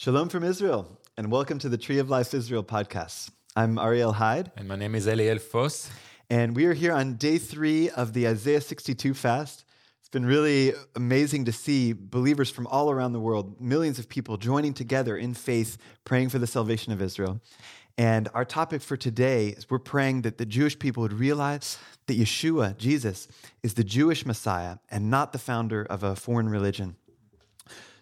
Shalom from Israel, and welcome to the Tree of Life Israel podcast. I'm Ariel Hyde. And my name is Eliel Foss. And we are here on day three of the Isaiah 62 fast. It's been really amazing to see believers from all around the world, millions of people joining together in faith, praying for the salvation of Israel. And our topic for today is we're praying that the Jewish people would realize that Yeshua, Jesus, is the Jewish Messiah and not the founder of a foreign religion.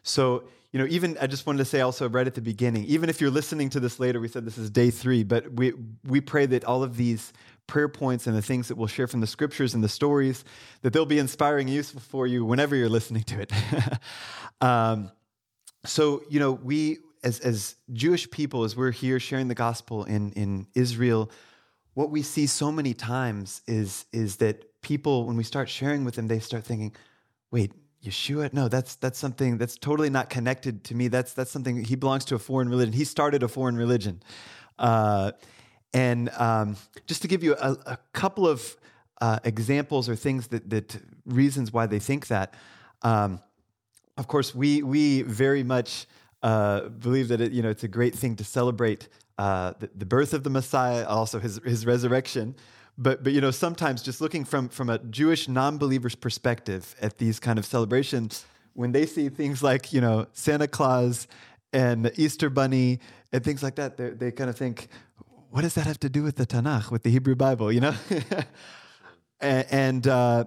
So, you know, even I just wanted to say also right at the beginning, even if you're listening to this later, we said this is day three, but we, we pray that all of these prayer points and the things that we'll share from the scriptures and the stories, that they'll be inspiring and useful for you whenever you're listening to it. um, so, you know, we, as, as Jewish people, as we're here sharing the gospel in, in Israel, what we see so many times is, is that people, when we start sharing with them, they start thinking, wait, Yeshua? No, that's that's something that's totally not connected to me. That's that's something he belongs to a foreign religion. He started a foreign religion, uh, and um, just to give you a, a couple of uh, examples or things that that reasons why they think that. Um, of course, we we very much uh, believe that it, you know it's a great thing to celebrate uh, the, the, birth of the Messiah, also his his resurrection. But but you know sometimes just looking from from a Jewish non-believer's perspective at these kind of celebrations, when they see things like you know Santa Claus and the Easter Bunny and things like that, they kind of think, what does that have to do with the Tanakh, with the Hebrew Bible? You know, and and, uh,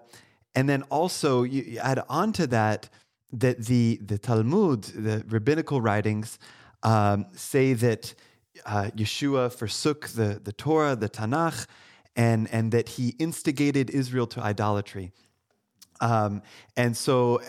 and then also you add on to that that the the Talmud, the rabbinical writings, um, say that uh, Yeshua forsook the the Torah, the Tanakh and, and that he instigated Israel to idolatry. Um, and so, uh,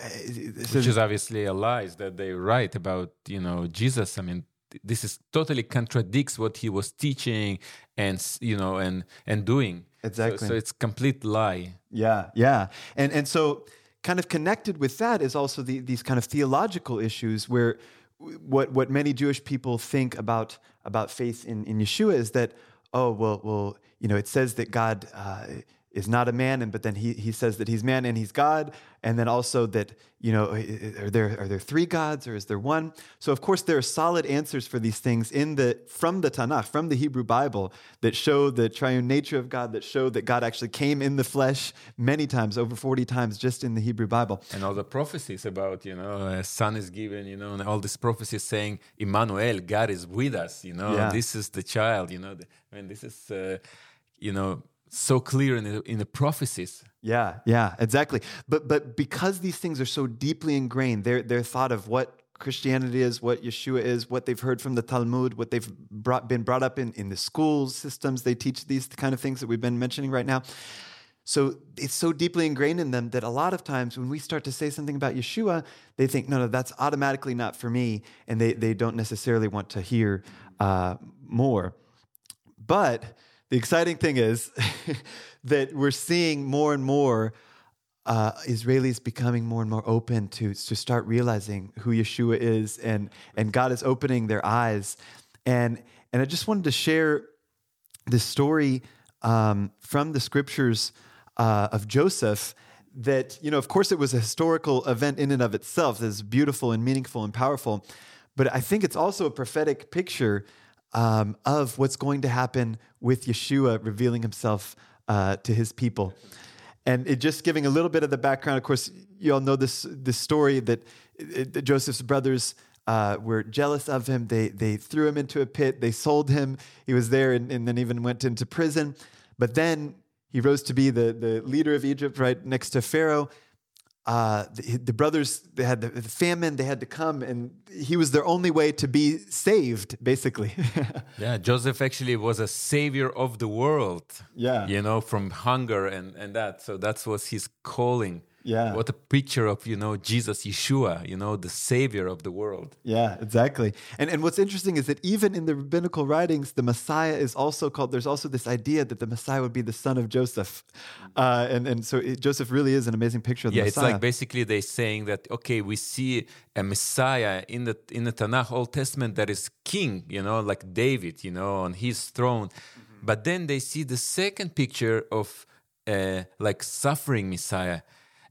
which is obviously a lie that they write about, you know, Jesus. I mean, this is totally contradicts what he was teaching and you know and and doing. Exactly. So, so it's complete lie. Yeah, yeah, and and so kind of connected with that is also the, these kind of theological issues where what what many Jewish people think about about faith in in Yeshua is that oh well well you know, it says that God uh, is not a man, and but then he, he says that he's man and he's God, and then also that you know, are there are there three gods or is there one? So of course there are solid answers for these things in the from the Tanakh, from the Hebrew Bible, that show the triune nature of God, that show that God actually came in the flesh many times, over forty times, just in the Hebrew Bible. And all the prophecies about you know, a son is given, you know, and all these prophecies saying Emmanuel, God is with us, you know, yeah. this is the child, you know. I mean, this is. Uh, you know, so clear in the, in the prophecies. Yeah, yeah, exactly. But but because these things are so deeply ingrained, they're they're thought of what Christianity is, what Yeshua is, what they've heard from the Talmud, what they've brought, been brought up in in the schools systems. They teach these kind of things that we've been mentioning right now. So it's so deeply ingrained in them that a lot of times when we start to say something about Yeshua, they think, no, no, that's automatically not for me, and they they don't necessarily want to hear uh, more. But the exciting thing is that we're seeing more and more uh, Israelis becoming more and more open to, to start realizing who Yeshua is, and, and God is opening their eyes. And, and I just wanted to share this story um, from the scriptures uh, of Joseph that, you know, of course, it was a historical event in and of itself that's beautiful and meaningful and powerful. But I think it's also a prophetic picture um, of what's going to happen with Yeshua revealing himself uh, to his people. And it, just giving a little bit of the background, of course, you all know this, this story that, it, Joseph's brothers uh, were jealous of him. They, they threw him into a pit, they sold him. He was there and, and then even went into prison. But then he rose to be the, the leader of Egypt right next to Pharaoh uh, the, the, brothers they had the, the, famine they had to come and he was their only way to be saved basically. Yeah joseph actually was a savior of the world yeah. you know from hunger and and that. So that was his calling yeah. What a picture of, you know, Jesus, Yeshua, you know, the savior of the world. Yeah, exactly. And and what's interesting is that even in the rabbinical writings, the Messiah is also called, there's also this idea that the Messiah would be the son of Joseph. Uh, and, and so it, Joseph really is an amazing picture of the yeah, Messiah. it's like basically they're saying that, okay, we see a Messiah in the in the Tanakh Old Testament that is king, you know, like David, you know, on his throne. Mm-hmm. But then they see the second picture of uh, like suffering Messiah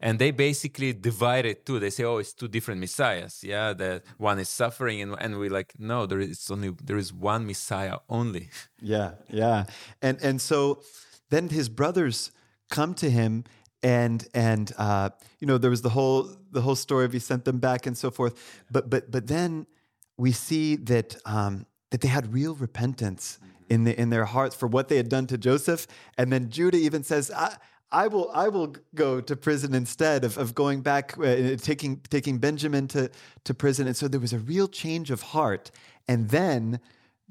and they basically divide it too. They say, "Oh, it's two different messiahs." Yeah, that one is suffering, and and we like, no, there is only there is one Messiah only. Yeah, yeah, and and so then his brothers come to him, and and uh, you know there was the whole the whole story of he sent them back and so forth. But but but then we see that um, that they had real repentance in the in their hearts for what they had done to Joseph, and then Judah even says. I, I will, I will go to prison instead of, of going back, uh, taking, taking Benjamin to, to prison. And so there was a real change of heart. And then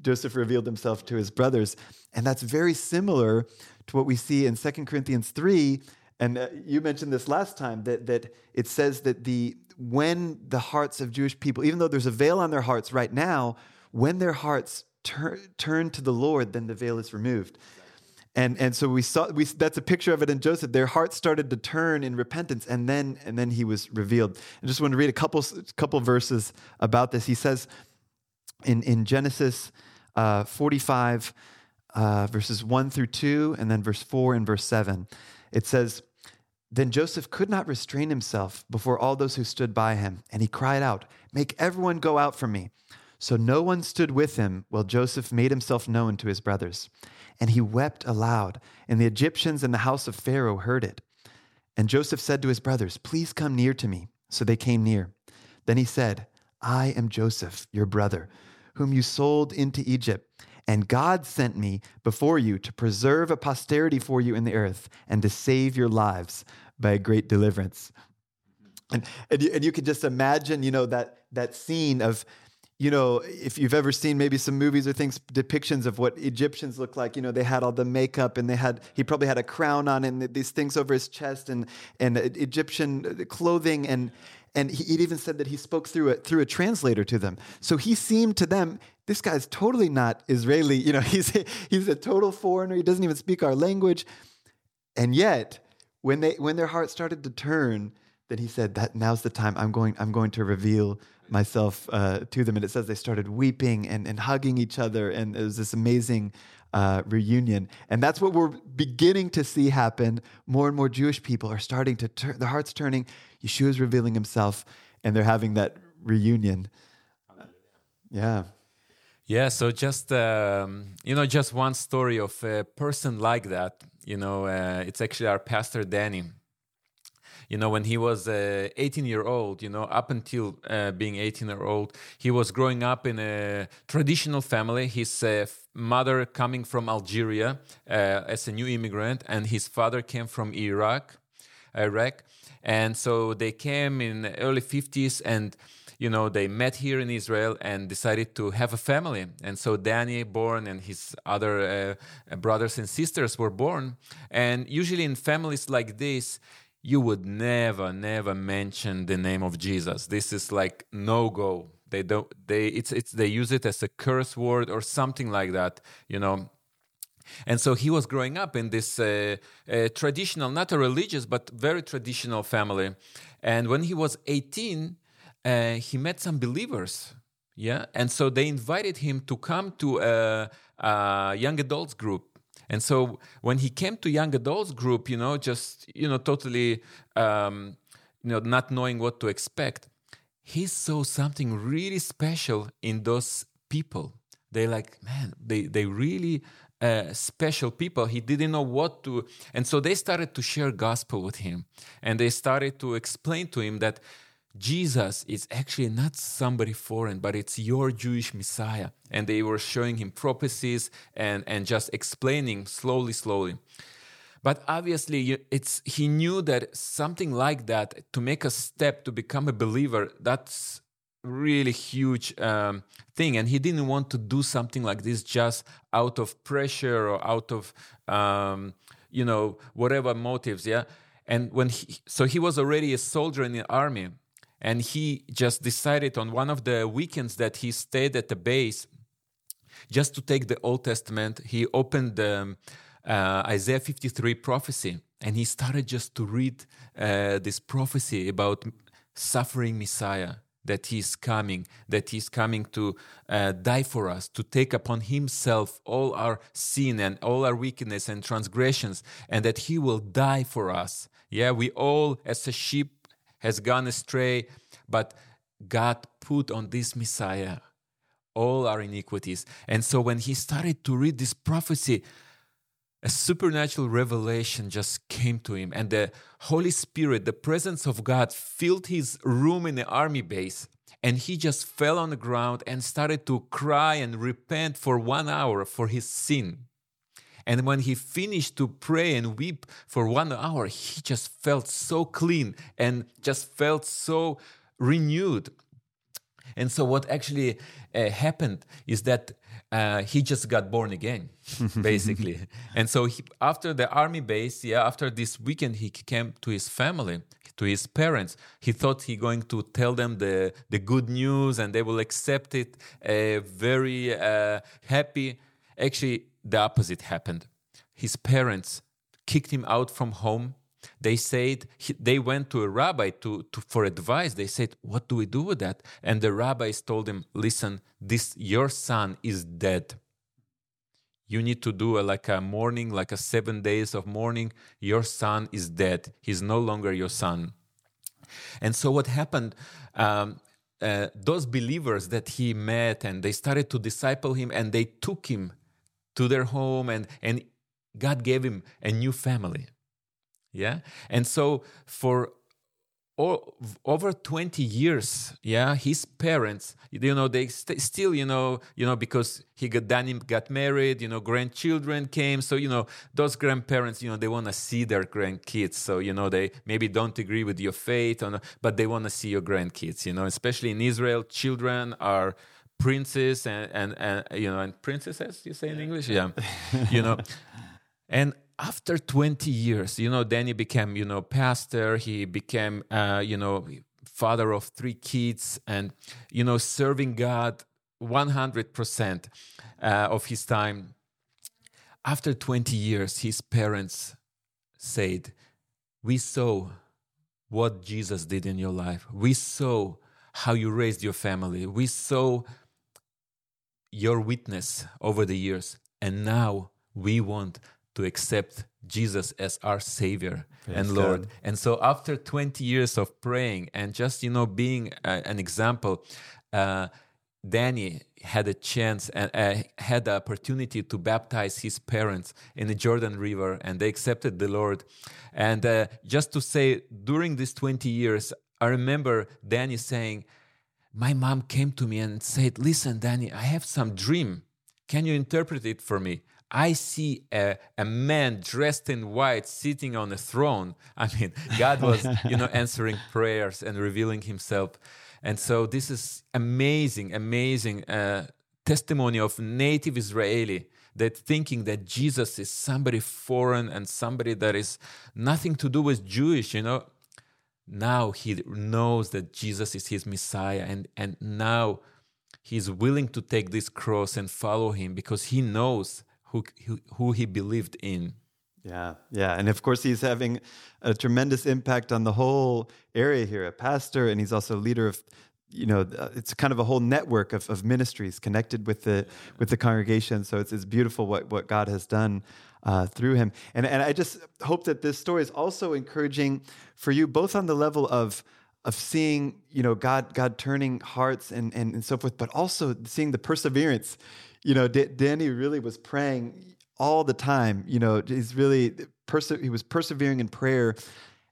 Joseph revealed himself to his brothers. And that's very similar to what we see in 2 Corinthians 3. And uh, you mentioned this last time that, that it says that the, when the hearts of Jewish people, even though there's a veil on their hearts right now, when their hearts turn, turn to the Lord, then the veil is removed. And, and so we saw we, that's a picture of it in Joseph. Their hearts started to turn in repentance, and then and then he was revealed. I just want to read a couple couple verses about this. He says in in Genesis uh, 45 uh, verses 1 through 2, and then verse 4 and verse 7. It says, Then Joseph could not restrain himself before all those who stood by him, and he cried out, Make everyone go out from me. So no one stood with him while Joseph made himself known to his brothers. And he wept aloud, and the Egyptians in the house of Pharaoh heard it. And Joseph said to his brothers, Please come near to me. So they came near. Then he said, I am Joseph, your brother, whom you sold into Egypt. And God sent me before you to preserve a posterity for you in the earth and to save your lives by a great deliverance. And, and, you, and you can just imagine, you know, that, that scene of, you know, if you've ever seen maybe some movies or things, depictions of what Egyptians look like, you know, they had all the makeup and they had, he probably had a crown on and these things over his chest and, and Egyptian uh, clothing. And, and he, even said that he spoke through a, through a translator to them. So he seemed to them, this guy's totally not Israeli. You know, he's he's a total foreigner. He doesn't even speak our language. And yet, when they when their heart started to turn, then he said that now's the time. I'm going I'm going to reveal myself uh, to them. And it says they started weeping and, and hugging each other, and it was this amazing uh, reunion. And that's what we're beginning to see happen. More and more Jewish people are starting to turn their hearts turning. Yeshua's revealing himself, and they're having that reunion. Yeah. Yeah, so just um, you know, just one story of a person like that. You know, uh, it's actually our pastor Dani. You know, when he was uh, 18 year old, you know, up until uh, being 18 year old, he was growing up in a traditional family. His uh, mother coming from Algeria uh, as a new immigrant, and his father came from Iraq, Iraq, and so they came in the early 50s and you know, they met here in Israel and decided to have a family. And so Dani born and his other uh, brothers and sisters were born. And usually in families like this, you would never, never mention the name of Jesus. This is like no go. They don't. They it's it's they use it as a curse word or something like that. You know. And so he was growing up in this uh, uh, traditional, not a religious, but very traditional family. And when he was 18, uh, he met some believers yeah and so they invited him to come to a, a, young adults group and so when he came to young adults group you know just you know totally um, you know not knowing what to expect he saw something really special in those people. They like man they they really uh, special people. He didn't know what to and so they started to share gospel with him. And they started to explain to him that Jesus is actually not somebody foreign, but it's your Jewish Messiah. And they were showing him prophecies and, and just explaining slowly, slowly. But obviously, it's, he knew that something like that, to make a step to become a believer, that's really huge um, thing. And he didn't want to do something like this just out of pressure or out of, um, you know, whatever motives, yeah? And when he, so he was already a soldier in the army and he just decided on one of the weekends that he stayed at the base just to take the Old Testament. He opened the uh, Isaiah 53 prophecy and he started just to read uh, this prophecy about suffering Messiah that he's coming, that he's coming to uh, die for us, to take upon himself all our sin and all our weakness and transgressions, and that he will die for us Yeah, we all, as a sheep, has gone astray, but God put on this Messiah all our iniquities. And so when he started to read this prophecy, a supernatural revelation just came to him, and the Holy Spirit, the presence of God, filled his room in the army base. And he just fell on the ground and started to cry and repent for one hour for his sin. And when he finished to pray and weep for one hour, he just felt so clean and just felt so renewed. And so, what actually uh, happened is that uh, he just got born again, basically. and so, he, after the army base, yeah, after this weekend, he came to his family, to his parents. He thought he going to tell them the the good news, and they will accept it. Uh, very uh, happy. Actually, the opposite happened. His parents kicked him out from home they said they went to a rabbi to, to, for advice. They said, "What do we do with that?" And the rabbis told him, "Listen, this your son is dead. You need to do a, like a mourning, like a seven days of mourning. Your son is dead. He's no longer your son." And so what happened? Um, uh, those believers that he met and they started to disciple him and they took him to their home and and God gave him a new family. Yeah? And so for over 20 years yeah his parents you know they st- still you know you know because he got Dani got married you know grandchildren came. So you know those grandparents you know they want to see their grandkids. So you know they maybe don't agree with your faith or, but they want to see your grandkids you know especially in Israel children are princes and, and, and you know and princesses you say in English yeah you know and after 20 years, you know, then he became, you know, pastor. He became, uh, you know, father of three kids and, you know, serving God 100% uh, of his time. After 20 years, his parents said, We saw what Jesus did in your life. We saw how you raised your family. We saw your witness over the years. And now we want to accept Jesus as our Savior and Lord. God. And so, after 20 years of praying and just, you know, being a, an example, uh, Dani had a chance and uh, had the opportunity to baptize his parents in the Jordan River, and they accepted the Lord. And uh, just to say, during these 20 years, I remember Dani saying, My mom came to me and said, Listen, Dani, I have some dream. Can you interpret it for me? I see a, a man dressed in white sitting on a throne. I mean, God was, you know, answering prayers and revealing himself. And so this is amazing, amazing uh, testimony of native Israeli that thinking that Jesus is somebody foreign and somebody that is nothing to do with Jewish, you know. Now he knows that Jesus is his Messiah, and, and now he's willing to take this cross and follow him because he knows who, who, he believed in. Yeah, yeah. And of course, he's having a tremendous impact on the whole area here, a pastor, and he's also leader of, you know, uh, it's kind of a whole network of, of ministries connected with the with the congregation. So it's, it's beautiful what, what God has done uh, through him. And, and I just hope that this story is also encouraging for you, both on the level of of seeing, you know, God God turning hearts and, and, and so forth, but also seeing the perseverance you know, D- Dani really was praying all the time. You know, he's really perse- he was persevering in prayer,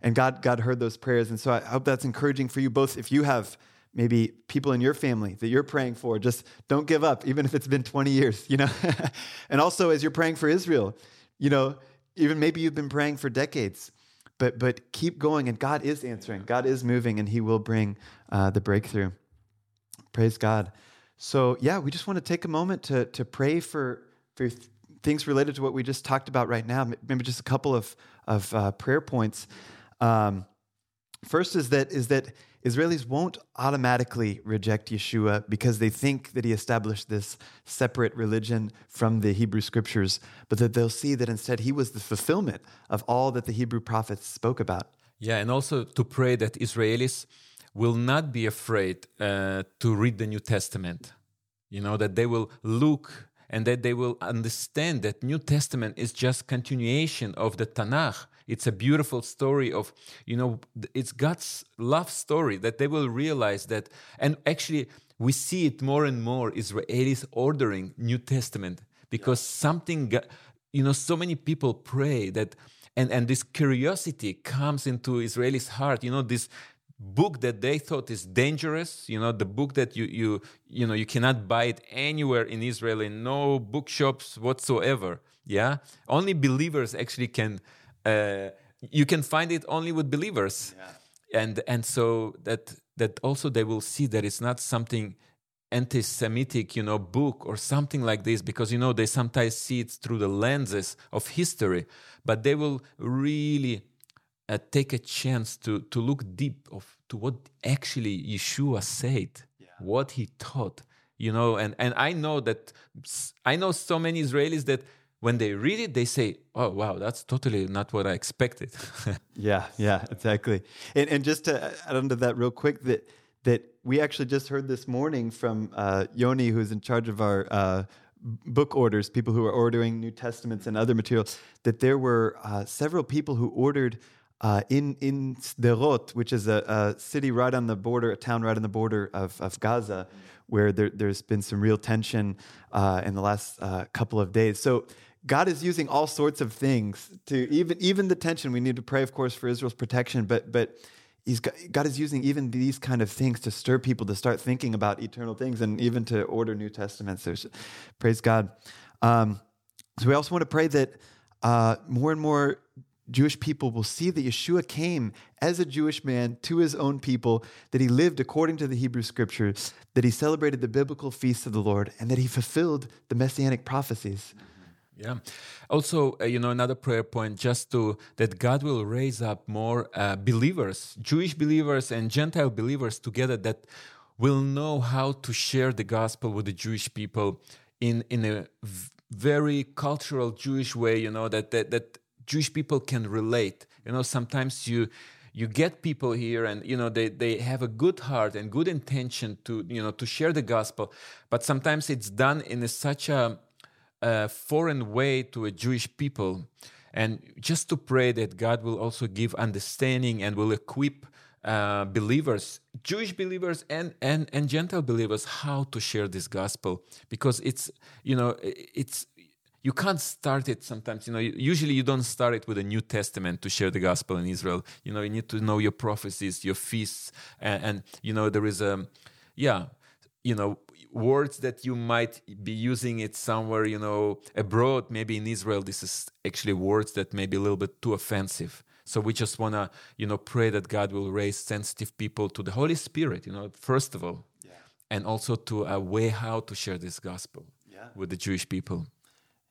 and God God heard those prayers. And so I hope that's encouraging for you both. If you have maybe people in your family that you're praying for, just don't give up, even if it's been 20 years. You know, and also as you're praying for Israel, you know, even maybe you've been praying for decades. But, but keep going, and God is answering. God is moving, and He will bring uh, the breakthrough. Praise God. So, yeah, we just want to take a moment to, to pray for, for things related to what we just talked about right now. Maybe just a couple of, of uh, prayer points. Um, first is that, is that Israelis won't automatically reject Yeshua because they think that he established this separate religion from the Hebrew scriptures, but that they'll see that instead he was the fulfillment of all that the Hebrew prophets spoke about. Yeah, and also to pray that Israelis will not be afraid uh, to read the New Testament. You know, that they will look and that they will understand that New Testament is just continuation of the Tanakh. It's a beautiful story of you know it's god's love story that they will realize that and actually we see it more and more israelis ordering new testament because yeah. something you know so many people pray that and and this curiosity comes into israelis heart you know this book that they thought is dangerous you know the book that you you you know you cannot buy it anywhere in israel in no bookshops whatsoever yeah only believers actually can uh, you can find it only with believers yeah. and and so that that also they will see that it's not something anti-semitic you know book or something like this because you know they sometimes see it through the lenses of history but they will really uh, take a chance to to look deep of to what actually Yeshua said, yeah. what he taught, you know. And and I know that I know so many Israelis that when they read it, they say, "Oh, wow, that's totally not what I expected." yeah, yeah, exactly. And and just to add onto that real quick, that that we actually just heard this morning from uh, Yoni, who's in charge of our. Uh, book orders, people who are ordering New Testaments and other materials, that there were uh, several people who ordered uh, in in Sderot, which is a, a, city right on the border, a town right on the border of, of Gaza, where there, has been some real tension uh, in the last uh, couple of days. So God is using all sorts of things to even even the tension. We need to pray, of course, for Israel's protection, but but He's got, God is using even these kind of things to stir people to start thinking about eternal things and even to order New Testaments. There's, praise God. Um, so we also want to pray that uh, more and more Jewish people will see that Yeshua came as a Jewish man to his own people, that he lived according to the Hebrew scriptures, that he celebrated the biblical feasts of the Lord, and that he fulfilled the messianic prophecies. Yeah. Also, uh, you know, another prayer point just to that God will raise up more uh, believers, Jewish believers and Gentile believers together that will know how to share the gospel with the Jewish people in in a very cultural Jewish way, you know, that that, that Jewish people can relate. You know, sometimes you you get people here and you know they, they have a good heart and good intention to you know to share the gospel but sometimes it's done in a, such a, a, foreign way to a jewish people. And just to pray that god will also give understanding and will equip uh, believers jewish believers and, and and gentile believers how to share this gospel. Because it's you know it's you can't start it sometimes. You know usually you don't start it with a new testament to share the gospel in israel. You know you need to know your prophecies your feasts and, and you know there is a yeah you know words that you might be using it somewhere you know abroad maybe in israel this is actually words that may be a little bit too offensive so we just want to you know pray that god will raise sensitive people to the holy spirit you know first of all yeah. and also to a way how to share this gospel yeah. with the jewish people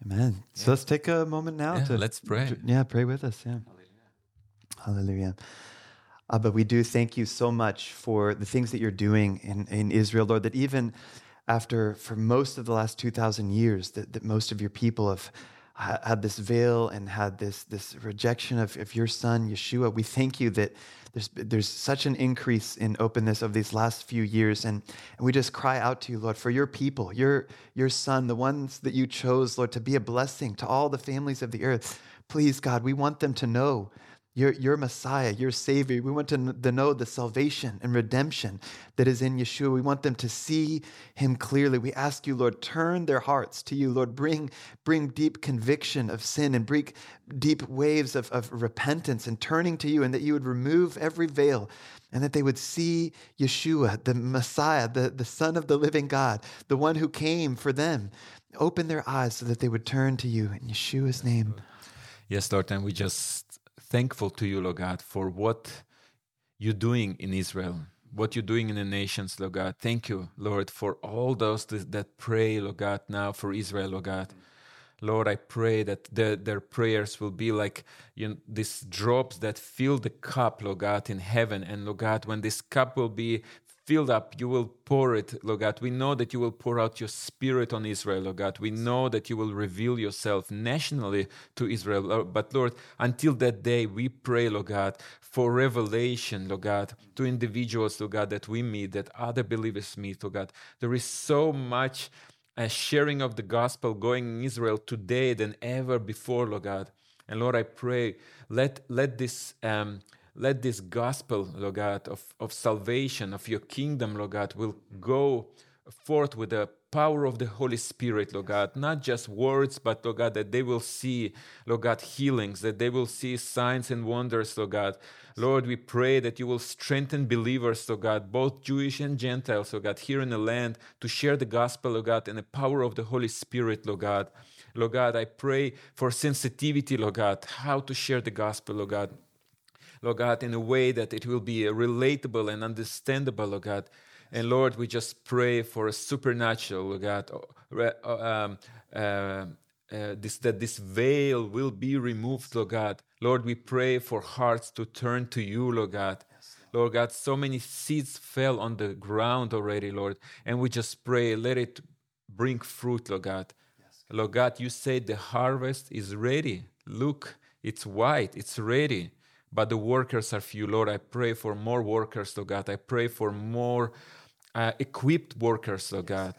Amen. So let's take a moment now yeah, to let's pray. Yeah, pray with us. Yeah. Hallelujah. Hallelujah. Uh, but we do thank you so much for the things that you're doing in, in Israel, Lord, that even after, for most of the last 2,000 years, that, that most of your people have had this veil and had this, this rejection of, of your son, Yeshua. We thank you that there's, there's such an increase in openness of these last few years. And, and we just cry out to you, Lord, for your people, your, your son, the ones that you chose, Lord, to be a blessing to all the families of the earth. Please, God, we want them to know your, your Messiah, your Savior. We want to, to know the salvation and redemption that is in Yeshua. We want them to see Him clearly. We ask you, Lord, turn their hearts to you. Lord, bring, bring deep conviction of sin and bring deep waves of, of repentance and turning to you, and that you would remove every veil and that they would see Yeshua, the Messiah, the, the Son of the living God, the one who came for them. Open their eyes so that they would turn to you in Yeshua's name. Yes, Lord, and we just thankful to you, Lord God, for what you're doing in Israel, what you're doing in the nations, Lord God. Thank you, Lord, for all those that pray, Lord God, now for Israel, Lord God. Lord, I pray that the, their prayers will be like you know, these drops that fill the cup, Lord God, in heaven. And Lord God, when this cup will be filled up, you will pour it, Lord God. We know that you will pour out your spirit on Israel, Lord God. We know that you will reveal yourself nationally to Israel. But Lord, until that day, we pray, Lord God, for revelation, Lord God, to individuals, Lord God, that we meet, that other believers meet, Lord God. There is so much a uh, sharing of the gospel going in Israel today than ever before, Lord God. And Lord, I pray, let, let this. Um, let this gospel, Lord God, of, of salvation, of your kingdom, Lord God, will go forth with the power of the Holy Spirit, Lord God, not just words, but, Lord God, that they will see, Lord God, healings, that they will see signs and wonders, Lord God. Lord, we pray that you will strengthen believers, Lord God, both Jewish and Gentiles, Lord God, here in the land to share the gospel, Lord God, and the power of the Holy Spirit, Lord God. Lord God, I pray for sensitivity, Lord God, how to share the gospel, Lord God. Lord God, in a way that it will be relatable and understandable, Lord God. And Lord, we just pray for a supernatural, Lord God, um, uh, uh, this, that this veil will be removed, Lord God. Lord, we pray for hearts to turn to you, Lord God. Lord God, so many seeds fell on the ground already, Lord. And we just pray, let it bring fruit, Lord God. Yes. Lord God, you said the harvest is ready. Look, it's white, it's ready but the workers are few. Lord, I pray for more workers, Lord God. I pray for more uh, equipped workers, Lord God.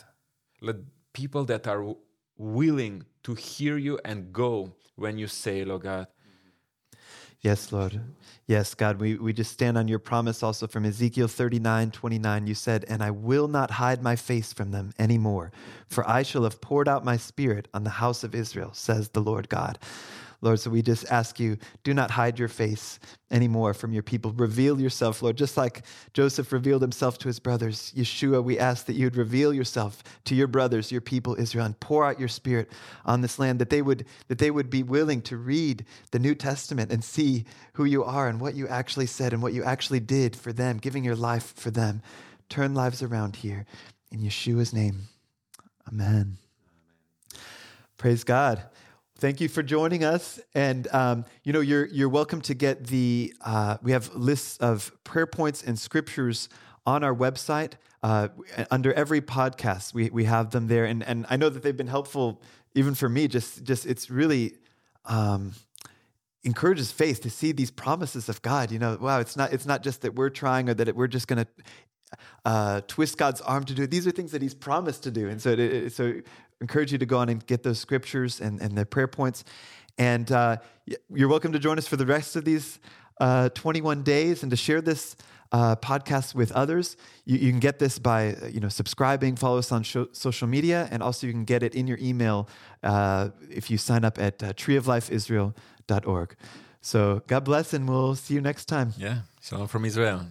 Let people that are willing to hear you and go when you say, Lord God. Yes, Lord. Yes, God, we, we just stand on your promise also from Ezekiel 39 29. You said, And I will not hide my face from them anymore, for I shall have poured out my spirit on the house of Israel, says the Lord God. Lord. So we just ask you, do not hide your face anymore from your people. Reveal yourself, Lord, just like Joseph revealed himself to his brothers. Yeshua, we ask that you would reveal yourself to your brothers, your people, Israel, and pour out your spirit on this land, that they would, that they would be willing to read the New Testament and see who you are and what you actually said and what you actually did for them, giving your life for them. Turn lives around here. In Yeshua's name, amen. amen. Praise God. Thank you for joining us. And um, you know, you're you're welcome to get the. Uh, we have lists of prayer points and scriptures on our website. Uh, under every podcast, we we have them there, and and I know that they've been helpful even for me. Just just it's really. Um, encourages faith to see these promises of God. You know, wow, it's not it's not just that we're trying or that it, we're just going to uh, twist God's arm to do it. These are things that He's promised to do, and so it, so encourage you to go on and get those scriptures and, and the prayer points. And uh, you're welcome to join us for the rest of these uh, 21 days and to share this uh, podcast with others. You, you, can get this by you know subscribing, follow us on social media, and also you can get it in your email uh, if you sign up at uh, treeoflifeisrael.org. So God bless, and we'll see you next time. Yeah, shalom from Israel.